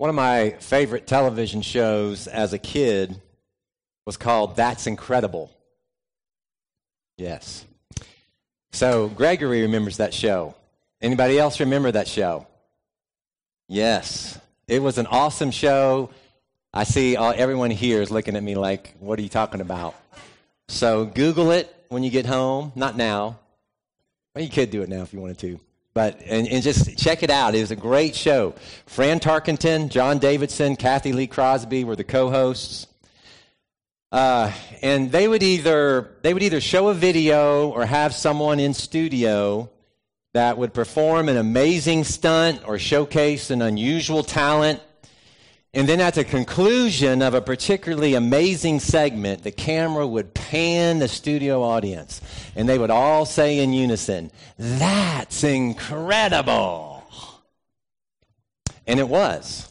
One of my favorite television shows as a kid was called That's Incredible. Yes. So Gregory remembers that show. Anybody else remember that show? Yes. It was an awesome show. I see all, everyone here is looking at me like, what are you talking about? So Google it when you get home. Not now. Well, you could do it now if you wanted to. But, and, and just check it out. It was a great show. Fran Tarkenton, John Davidson, Cathy Lee Crosby were the co-hosts. Uh, and they would either they would either show a video or have someone in studio that would perform an amazing stunt or showcase an unusual talent. And then at the conclusion of a particularly amazing segment, the camera would pan the studio audience and they would all say in unison, That's incredible. And it was.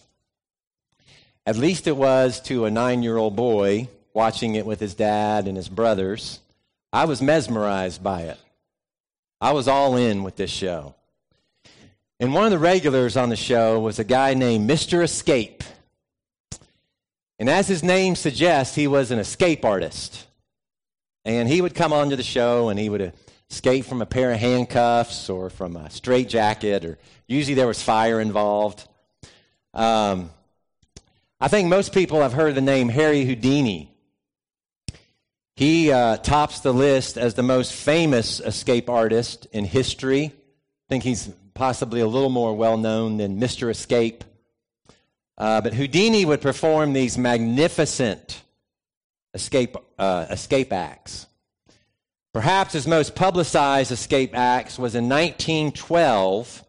At least it was to a nine year old boy watching it with his dad and his brothers. I was mesmerized by it. I was all in with this show. And one of the regulars on the show was a guy named Mr. Escape. And as his name suggests, he was an escape artist. And he would come onto the show and he would escape from a pair of handcuffs or from a straitjacket, or usually there was fire involved. Um, I think most people have heard the name Harry Houdini. He uh, tops the list as the most famous escape artist in history. I think he's possibly a little more well known than Mr. Escape. Uh, but Houdini would perform these magnificent escape, uh, escape acts. Perhaps his most publicized escape acts was in 1912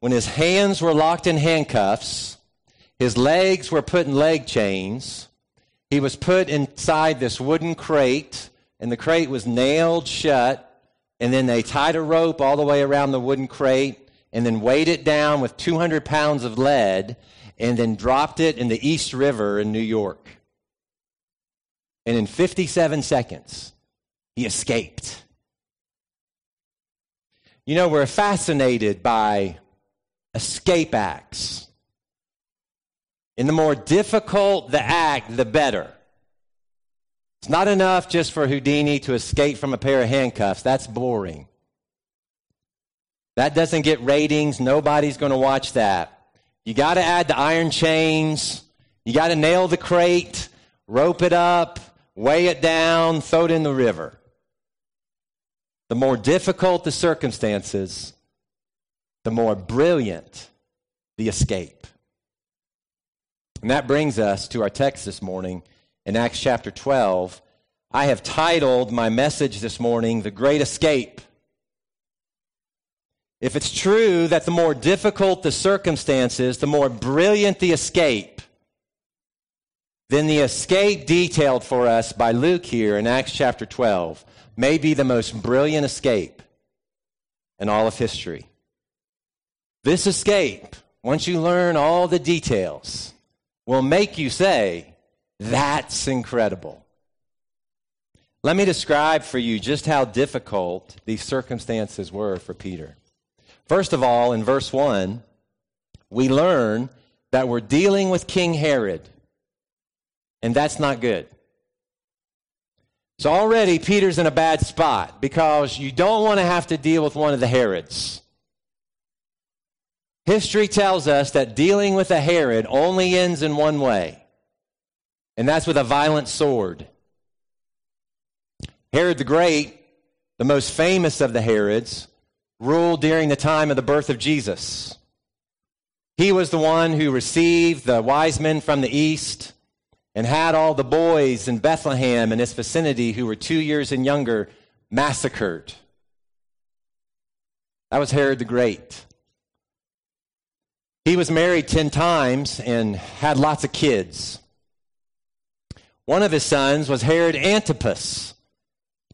when his hands were locked in handcuffs, his legs were put in leg chains, he was put inside this wooden crate, and the crate was nailed shut. And then they tied a rope all the way around the wooden crate, and then weighed it down with 200 pounds of lead, and then dropped it in the East River in New York. And in 57 seconds, he escaped. You know, we're fascinated by escape acts. And the more difficult the act, the better. It's not enough just for Houdini to escape from a pair of handcuffs. That's boring. That doesn't get ratings. Nobody's going to watch that. You got to add the iron chains. You got to nail the crate, rope it up, weigh it down, throw it in the river. The more difficult the circumstances, the more brilliant the escape. And that brings us to our text this morning in Acts chapter 12. I have titled my message this morning, The Great Escape. If it's true that the more difficult the circumstances, the more brilliant the escape, then the escape detailed for us by Luke here in Acts chapter 12 may be the most brilliant escape in all of history. This escape, once you learn all the details, will make you say, That's incredible. Let me describe for you just how difficult these circumstances were for Peter. First of all, in verse 1, we learn that we're dealing with King Herod, and that's not good. So already Peter's in a bad spot because you don't want to have to deal with one of the Herods. History tells us that dealing with a Herod only ends in one way, and that's with a violent sword. Herod the Great, the most famous of the Herods, ruled during the time of the birth of Jesus. He was the one who received the wise men from the east and had all the boys in Bethlehem and its vicinity who were two years and younger massacred. That was Herod the Great. He was married 10 times and had lots of kids. One of his sons was Herod Antipas.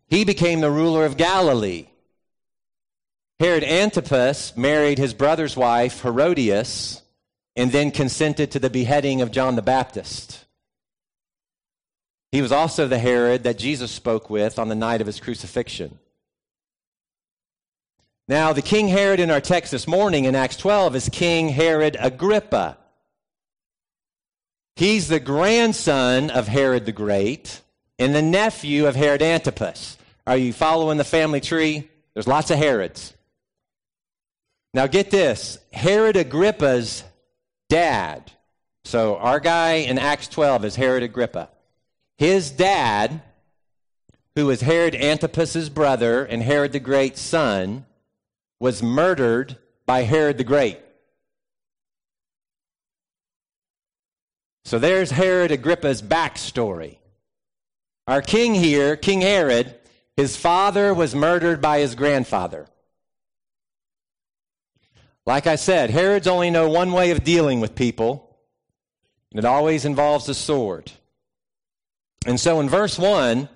He became the ruler of Galilee. Herod Antipas married his brother's wife, Herodias, and then consented to the beheading of John the Baptist. He was also the Herod that Jesus spoke with on the night of his crucifixion. Now, the King Herod in our text this morning in Acts 12 is King Herod Agrippa. He's the grandson of Herod the Great and the nephew of Herod Antipas. Are you following the family tree? There's lots of Herods. Now get this Herod Agrippa's dad. So our guy in Acts 12 is Herod Agrippa. His dad, who was Herod Antipas's brother and Herod the Great's son, was murdered by Herod the Great. So there's Herod Agrippa's backstory. Our king here, King Herod, his father was murdered by his grandfather. Like I said, Herods only know one way of dealing with people, and it always involves a sword. And so in verse 1,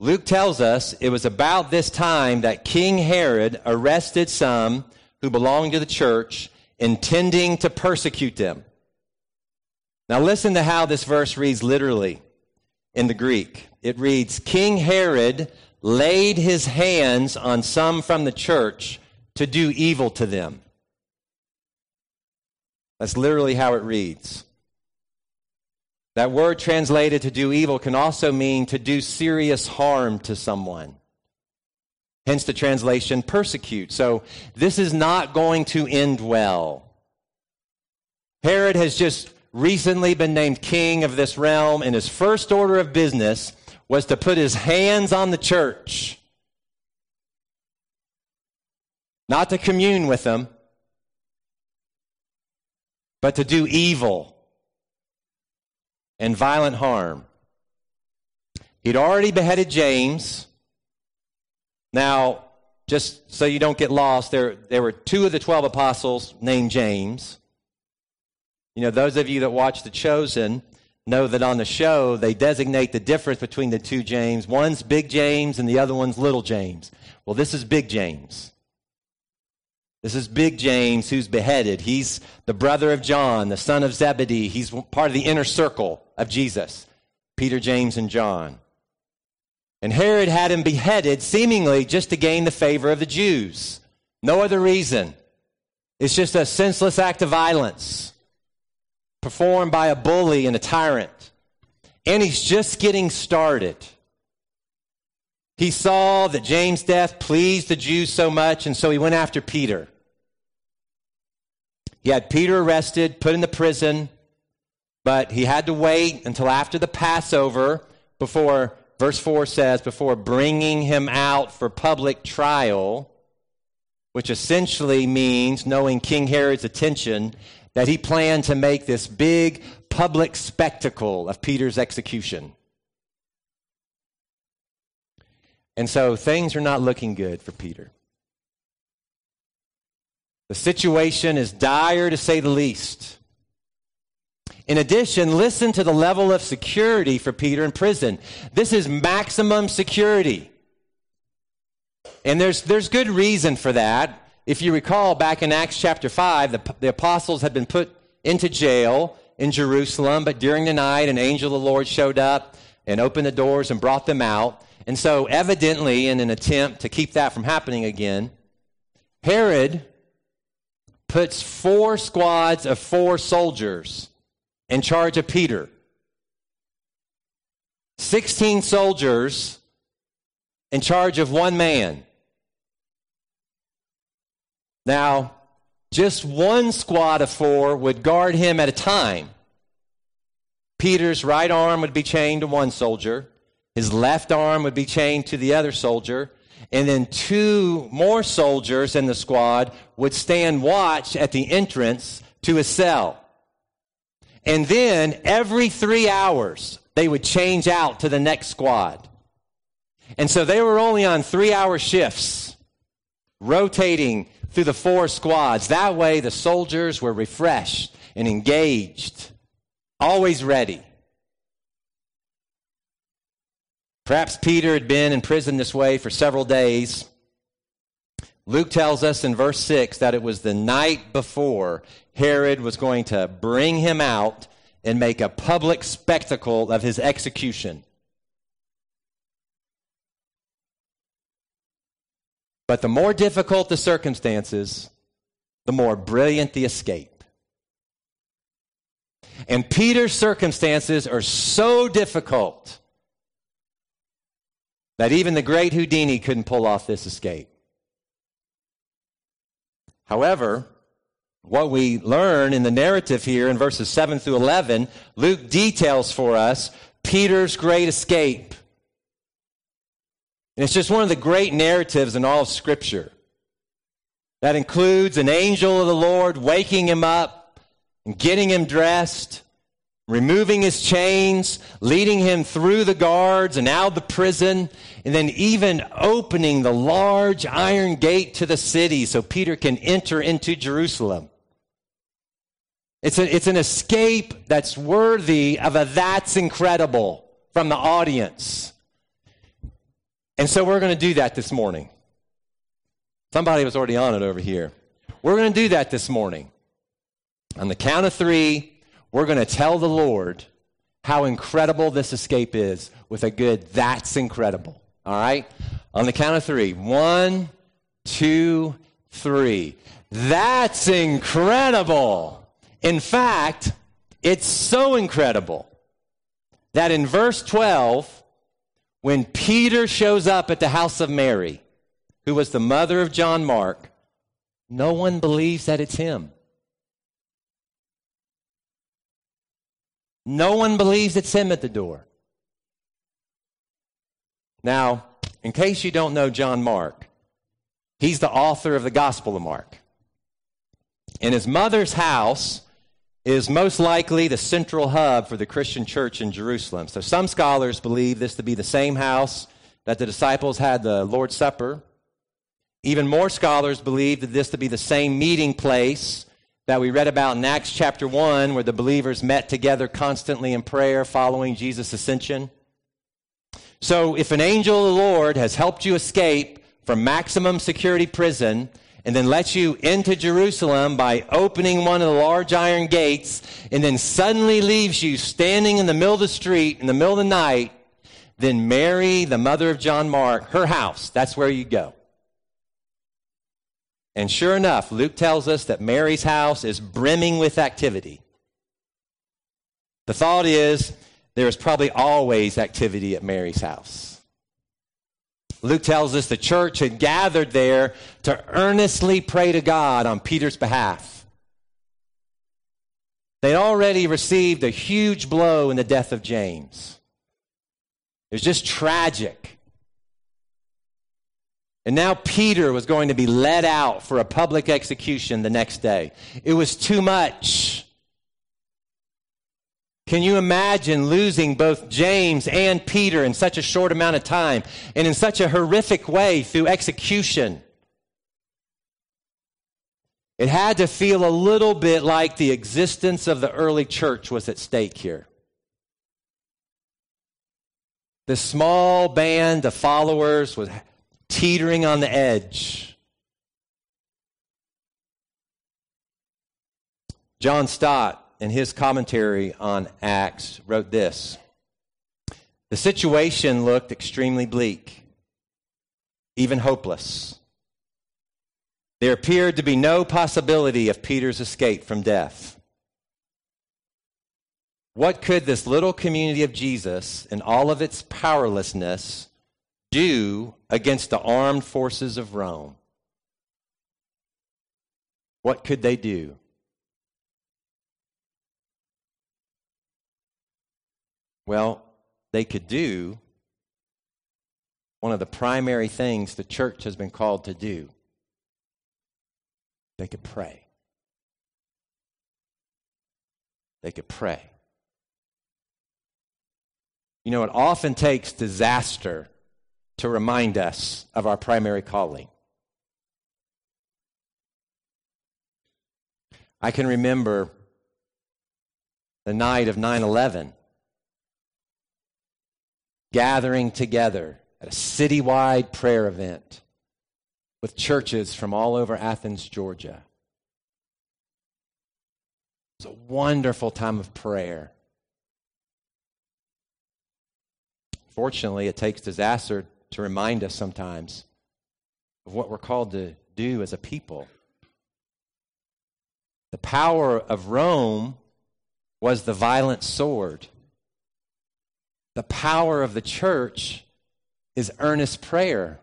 Luke tells us it was about this time that King Herod arrested some who belonged to the church, intending to persecute them. Now, listen to how this verse reads literally in the Greek. It reads King Herod laid his hands on some from the church to do evil to them. That's literally how it reads. That word translated to do evil can also mean to do serious harm to someone. Hence the translation persecute. So this is not going to end well. Herod has just recently been named king of this realm, and his first order of business was to put his hands on the church. Not to commune with them, but to do evil and violent harm. He'd already beheaded James. Now, just so you don't get lost, there, there were two of the 12 apostles named James. You know, those of you that watch The Chosen know that on the show they designate the difference between the two James. One's Big James and the other one's Little James. Well, this is Big James. This is Big James who's beheaded. He's the brother of John, the son of Zebedee. He's part of the inner circle of Jesus Peter, James, and John. And Herod had him beheaded seemingly just to gain the favor of the Jews. No other reason. It's just a senseless act of violence performed by a bully and a tyrant. And he's just getting started. He saw that James' death pleased the Jews so much, and so he went after Peter. He had Peter arrested, put in the prison, but he had to wait until after the Passover before, verse 4 says, before bringing him out for public trial, which essentially means, knowing King Herod's attention, that he planned to make this big public spectacle of Peter's execution. And so things are not looking good for Peter. The situation is dire to say the least. In addition, listen to the level of security for Peter in prison. This is maximum security. And there's, there's good reason for that. If you recall, back in Acts chapter 5, the, the apostles had been put into jail in Jerusalem, but during the night, an angel of the Lord showed up and opened the doors and brought them out. And so, evidently, in an attempt to keep that from happening again, Herod puts four squads of four soldiers in charge of Peter. 16 soldiers in charge of one man. Now, just one squad of four would guard him at a time. Peter's right arm would be chained to one soldier, his left arm would be chained to the other soldier, and then two more soldiers in the squad would stand watch at the entrance to his cell. And then every three hours, they would change out to the next squad. And so they were only on three hour shifts, rotating through the four squads. That way, the soldiers were refreshed and engaged, always ready. Perhaps Peter had been in prison this way for several days. Luke tells us in verse 6 that it was the night before Herod was going to bring him out and make a public spectacle of his execution. But the more difficult the circumstances, the more brilliant the escape. And Peter's circumstances are so difficult that even the great Houdini couldn't pull off this escape. However, what we learn in the narrative here in verses 7 through 11, Luke details for us Peter's great escape. And it's just one of the great narratives in all of Scripture. That includes an angel of the Lord waking him up and getting him dressed, removing his chains, leading him through the guards and out of the prison, and then even opening the large iron gate to the city so Peter can enter into Jerusalem. It's, a, it's an escape that's worthy of a that's incredible from the audience. And so we're going to do that this morning. Somebody was already on it over here. We're going to do that this morning. On the count of three, we're going to tell the Lord how incredible this escape is with a good, that's incredible. All right? On the count of three. One, two, three. That's incredible. In fact, it's so incredible that in verse 12, when Peter shows up at the house of Mary, who was the mother of John Mark, no one believes that it's him. No one believes it's him at the door. Now, in case you don't know John Mark, he's the author of the Gospel of Mark. And his mother's house is most likely the central hub for the Christian church in Jerusalem. So some scholars believe this to be the same house that the disciples had the Lord's Supper. Even more scholars believe that this to be the same meeting place that we read about in Acts chapter 1, where the believers met together constantly in prayer following Jesus' ascension. So, if an angel of the Lord has helped you escape from maximum security prison and then lets you into Jerusalem by opening one of the large iron gates and then suddenly leaves you standing in the middle of the street in the middle of the night, then Mary, the mother of John Mark, her house, that's where you go. And sure enough, Luke tells us that Mary's house is brimming with activity. The thought is there is probably always activity at Mary's house. Luke tells us the church had gathered there to earnestly pray to God on Peter's behalf. They'd already received a huge blow in the death of James. It was just tragic. And now Peter was going to be led out for a public execution the next day. It was too much. Can you imagine losing both James and Peter in such a short amount of time and in such a horrific way through execution? It had to feel a little bit like the existence of the early church was at stake here. The small band of followers was teetering on the edge. John Stott, in his commentary on Acts, wrote this The situation looked extremely bleak, even hopeless. There appeared to be no possibility of Peter's escape from death. What could this little community of Jesus, in all of its powerlessness, do against the armed forces of Rome? What could they do? Well, they could do one of the primary things the church has been called to do. They could pray. They could pray. You know, it often takes disaster to remind us of our primary calling. I can remember the night of 9 11, gathering together at a citywide prayer event with churches from all over Athens, Georgia. It was a wonderful time of prayer. Fortunately, it takes disaster to remind us sometimes of what we're called to do as a people. The power of Rome was the violent sword. The power of the church is earnest prayer.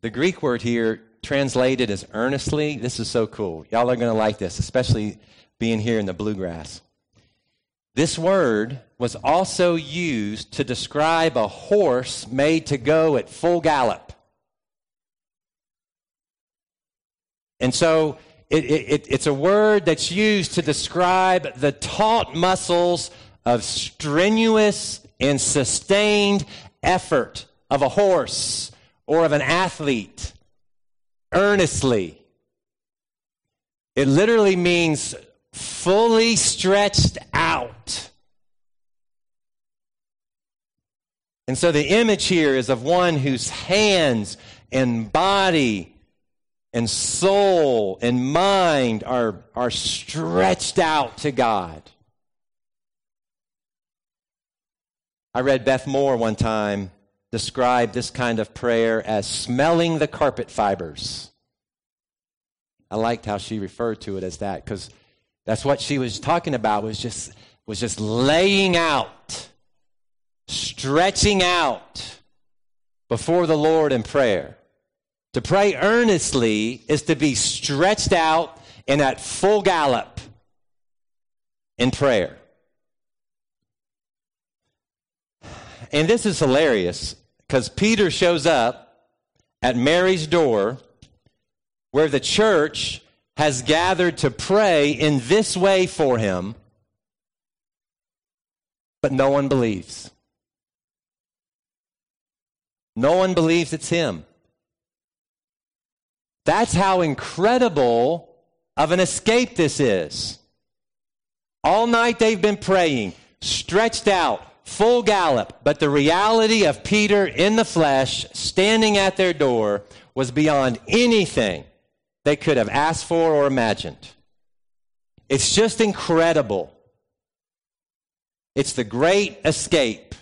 The Greek word here, translated as earnestly, this is so cool. Y'all are going to like this, especially being here in the bluegrass. This word was also used to describe a horse made to go at full gallop. And so it, it, it's a word that's used to describe the taut muscles of strenuous and sustained effort of a horse or of an athlete earnestly. It literally means fully stretched out. And so the image here is of one whose hands and body and soul and mind are, are stretched out to God. I read Beth Moore one time describe this kind of prayer as smelling the carpet fibers. I liked how she referred to it as that because that's what she was talking about was just was just laying out, stretching out before the Lord in prayer. To pray earnestly is to be stretched out and at full gallop in prayer. And this is hilarious because Peter shows up at Mary's door where the church has gathered to pray in this way for him, but no one believes. No one believes it's him. That's how incredible of an escape this is. All night they've been praying, stretched out, full gallop, but the reality of Peter in the flesh standing at their door was beyond anything they could have asked for or imagined. It's just incredible. It's the great escape.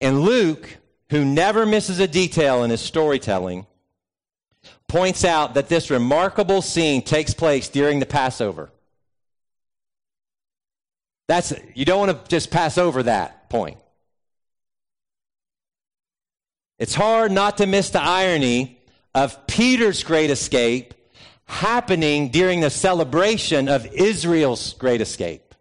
And Luke, who never misses a detail in his storytelling, points out that this remarkable scene takes place during the Passover. That's you don't want to just pass over that point. It's hard not to miss the irony of Peter's great escape happening during the celebration of Israel's great escape.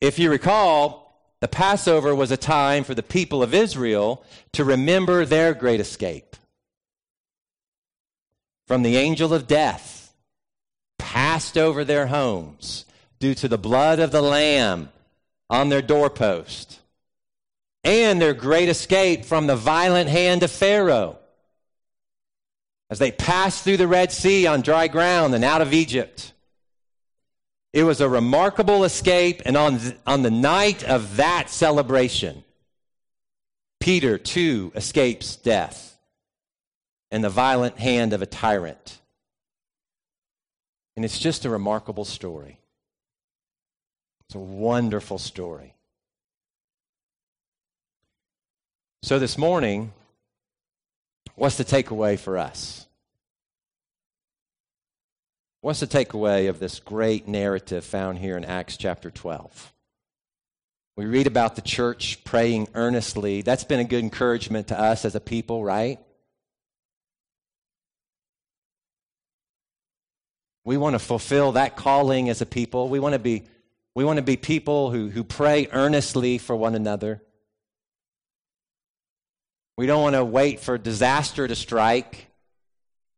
If you recall, the Passover was a time for the people of Israel to remember their great escape from the angel of death passed over their homes due to the blood of the Lamb on their doorpost, and their great escape from the violent hand of Pharaoh as they passed through the Red Sea on dry ground and out of Egypt. It was a remarkable escape, and on, on the night of that celebration, Peter too escapes death and the violent hand of a tyrant. And it's just a remarkable story. It's a wonderful story. So this morning, what's the takeaway for us? What's the takeaway of this great narrative found here in Acts chapter 12? We read about the church praying earnestly. That's been a good encouragement to us as a people, right? We want to fulfill that calling as a people. We want to be, we want to be people who, who pray earnestly for one another. We don't want to wait for disaster to strike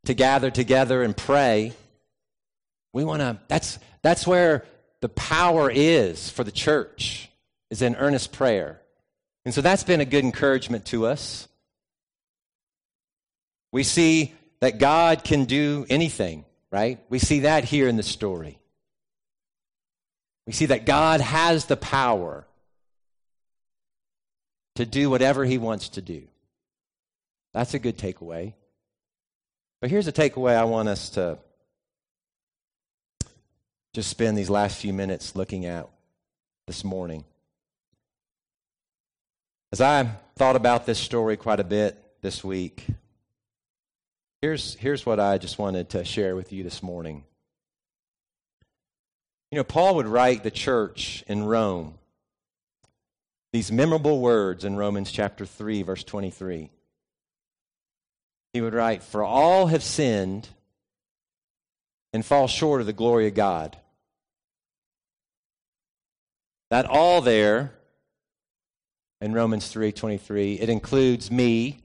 to gather together and pray. We want to, that's, that's where the power is for the church, is in earnest prayer. And so that's been a good encouragement to us. We see that God can do anything right? We see that here in the story. We see that God has the power to do whatever he wants to do. That's a good takeaway. But here's a takeaway I want us to just spend these last few minutes looking at this morning. As I thought about this story quite a bit this week. Here's, here's what I just wanted to share with you this morning. You know, Paul would write the church in Rome these memorable words in Romans chapter 3, verse 23. He would write, For all have sinned and fall short of the glory of God. That all there in Romans 3:23, it includes me.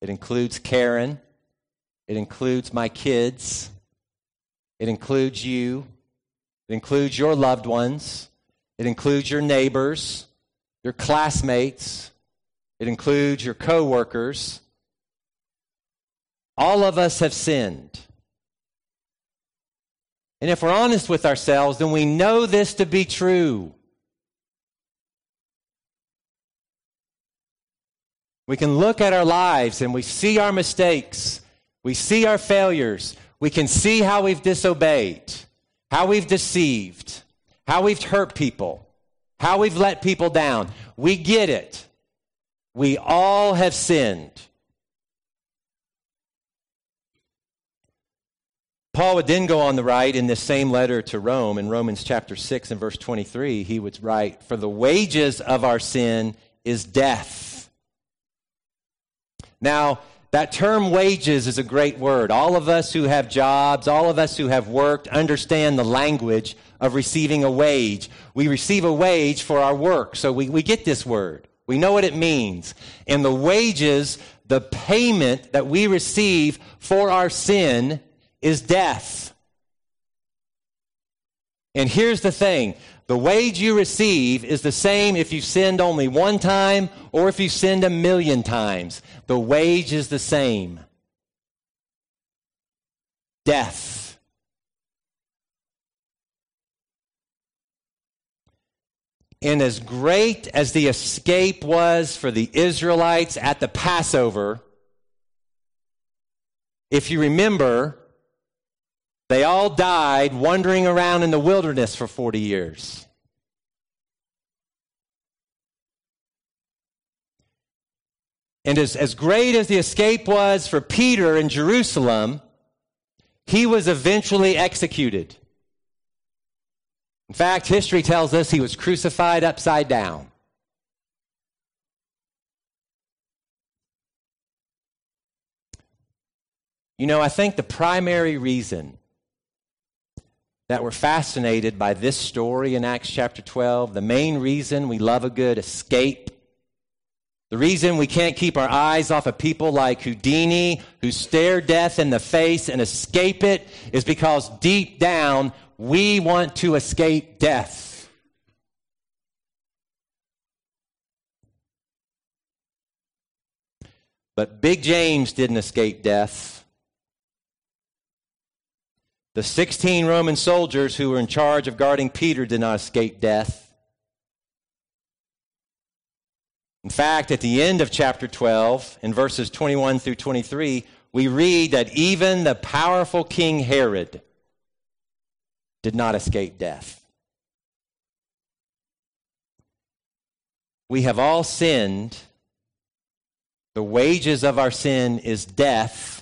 It includes Karen. It includes my kids. It includes you. It includes your loved ones. It includes your neighbors, your classmates. It includes your coworkers. All of us have sinned. And if we're honest with ourselves, then we know this to be true. We can look at our lives and we see our mistakes. We see our failures. We can see how we've disobeyed, how we've deceived, how we've hurt people, how we've let people down. We get it. We all have sinned. Paul would then go on to write in this same letter to Rome, in Romans chapter 6 and verse 23, he would write, For the wages of our sin is death. Now, that term wages is a great word. All of us who have jobs, all of us who have worked, understand the language of receiving a wage. We receive a wage for our work, so we, we get this word. We know what it means. And the wages, the payment that we receive for our sin, is death. And here's the thing the wage you receive is the same if you sinned only one time or if you sinned a million times. The wage is the same death. And as great as the escape was for the Israelites at the Passover, if you remember, they all died wandering around in the wilderness for 40 years. And as, as great as the escape was for Peter in Jerusalem, he was eventually executed. In fact, history tells us he was crucified upside down. You know, I think the primary reason that we're fascinated by this story in Acts chapter 12. The main reason we love a good escape. The reason we can't keep our eyes off of people like Houdini, who stare death in the face and escape it, is because deep down we want to escape death. But Big James didn't escape death. The 16 Roman soldiers who were in charge of guarding Peter did not escape death. In fact, at the end of chapter 12, in verses 21 through 23, we read that even the powerful King Herod did not escape death. We have all sinned. The wages of our sin is death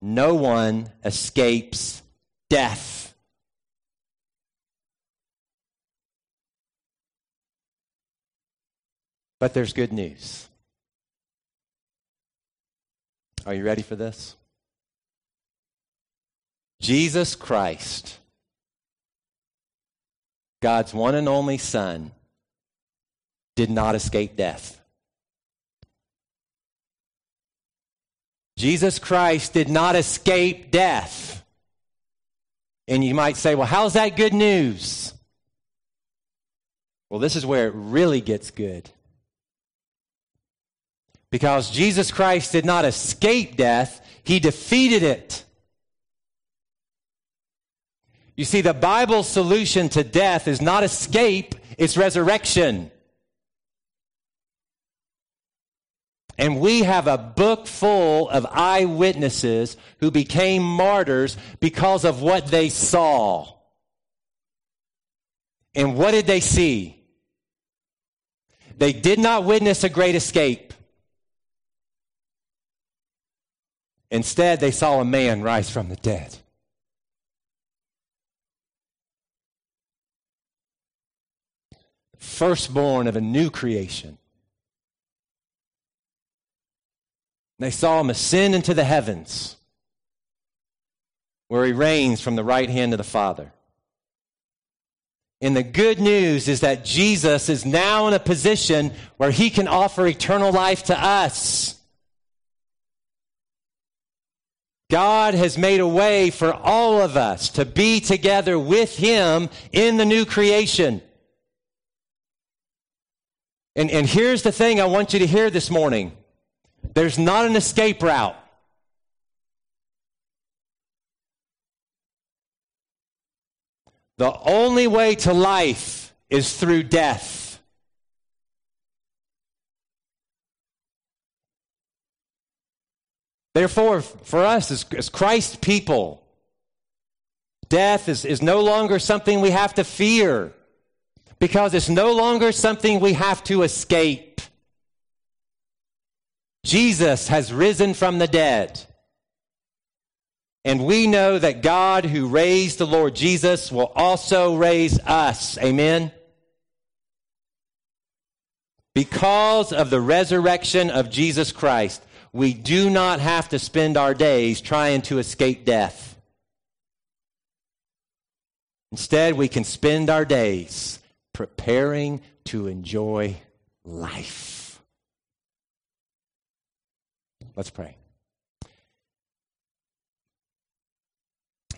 no one escapes death. But there's good news. Are you ready for this? Jesus Christ, God's one and only Son, did not escape death. Jesus Christ did not escape death. And you might say, well, how's that good news? Well, this is where it really gets good. Because Jesus Christ did not escape death, he defeated it. You see, the Bible's solution to death is not escape, it's resurrection. And we have a book full of eyewitnesses who became martyrs because of what they saw. And what did they see? They did not witness a great escape. Instead, they saw a man rise from the dead. Firstborn of a new creation. They saw him ascend into the heavens, where he reigns from the right hand of the Father. And the good news is that Jesus is now in a position where he can offer eternal life to us. God has made a way for all of us to be together with him in the new creation. And, and here's the thing I want you to hear this morning there's not an escape route. The only way to life is through death. Therefore, for us as, as Christ people, death is, is no longer something we have to fear because it's no longer something we have to escape. Jesus has risen from the dead. And we know that God who raised the Lord Jesus will also raise us. Amen. Because of the resurrection of Jesus Christ, we do not have to spend our days trying to escape death. Instead, we can spend our days preparing to enjoy life. Let's pray.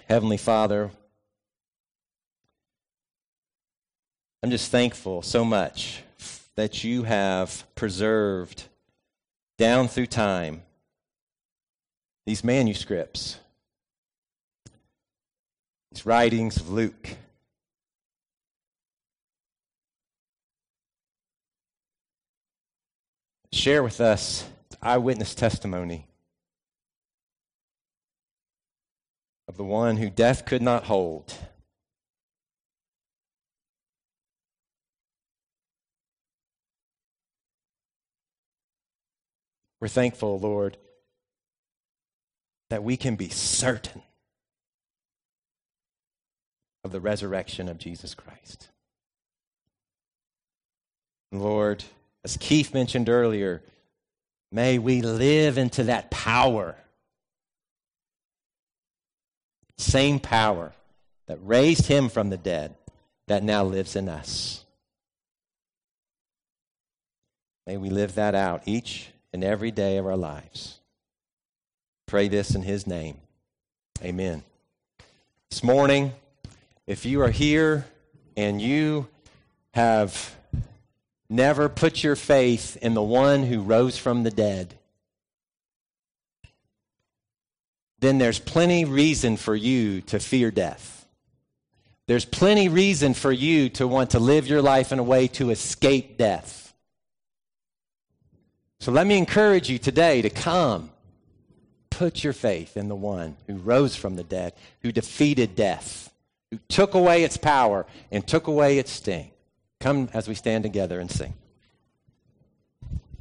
Heavenly Father, I'm just thankful so much that you have preserved down through time these manuscripts, these writings of Luke. Share with us eyewitness testimony of the one who death could not hold. We're thankful, Lord, that we can be certain of the resurrection of Jesus Christ. Lord, as Keith mentioned earlier, may we live into that power same power that raised him from the dead that now lives in us. May we live that out each and every day of our lives. Pray this in his name. Amen. This morning, if you are here and you have never put your faith in the one who rose from the dead, then there's plenty reason for you to fear death. There's plenty reason for you to want to live your life in a way to escape death. So let me encourage you today to come. Put your faith in the one who rose from the dead, who defeated death, who took away its power and took away its sting. Come as we stand together and sing.